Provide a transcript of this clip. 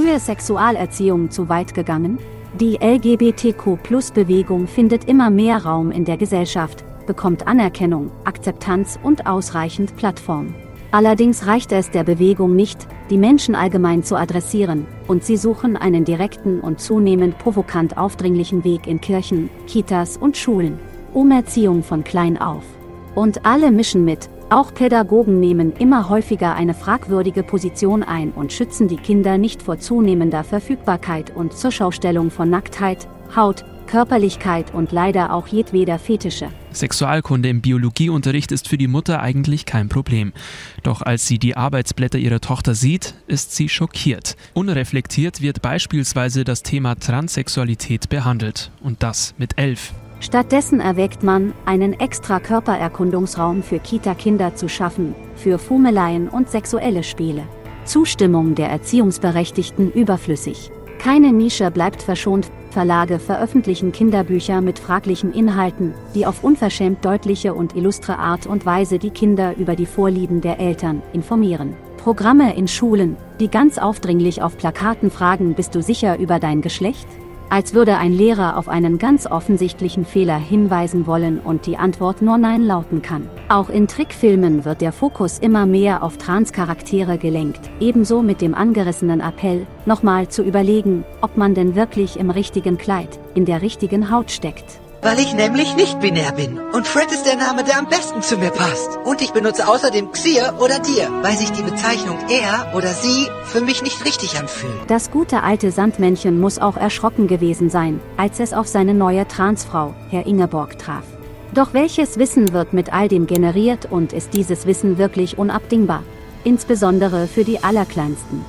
frühe Sexualerziehung zu weit gegangen? Die LGBTQ-Plus-Bewegung findet immer mehr Raum in der Gesellschaft, bekommt Anerkennung, Akzeptanz und ausreichend Plattform. Allerdings reicht es der Bewegung nicht, die Menschen allgemein zu adressieren, und sie suchen einen direkten und zunehmend provokant aufdringlichen Weg in Kirchen, Kitas und Schulen. Umerziehung von klein auf. Und alle mischen mit, auch Pädagogen nehmen immer häufiger eine fragwürdige Position ein und schützen die Kinder nicht vor zunehmender Verfügbarkeit und zur Schaustellung von Nacktheit, Haut, Körperlichkeit und leider auch jedweder Fetische. Sexualkunde im Biologieunterricht ist für die Mutter eigentlich kein Problem. Doch als sie die Arbeitsblätter ihrer Tochter sieht, ist sie schockiert. Unreflektiert wird beispielsweise das Thema Transsexualität behandelt. Und das mit elf. Stattdessen erwägt man, einen extra Körpererkundungsraum für Kita-Kinder zu schaffen, für Fumeleien und sexuelle Spiele. Zustimmung der Erziehungsberechtigten überflüssig. Keine Nische bleibt verschont, Verlage veröffentlichen Kinderbücher mit fraglichen Inhalten, die auf unverschämt deutliche und illustre Art und Weise die Kinder über die Vorlieben der Eltern informieren. Programme in Schulen, die ganz aufdringlich auf Plakaten fragen, bist du sicher über dein Geschlecht? Als würde ein Lehrer auf einen ganz offensichtlichen Fehler hinweisen wollen und die Antwort nur Nein lauten kann. Auch in Trickfilmen wird der Fokus immer mehr auf Transcharaktere gelenkt, ebenso mit dem angerissenen Appell, nochmal zu überlegen, ob man denn wirklich im richtigen Kleid, in der richtigen Haut steckt. Weil ich nämlich nicht binär bin. Und Fred ist der Name, der am besten zu mir passt. Und ich benutze außerdem Xier oder Dir, weil sich die Bezeichnung er oder sie für mich nicht richtig anfühlt. Das gute alte Sandmännchen muss auch erschrocken gewesen sein, als es auf seine neue Transfrau, Herr Ingeborg, traf. Doch welches Wissen wird mit all dem generiert und ist dieses Wissen wirklich unabdingbar? Insbesondere für die Allerkleinsten.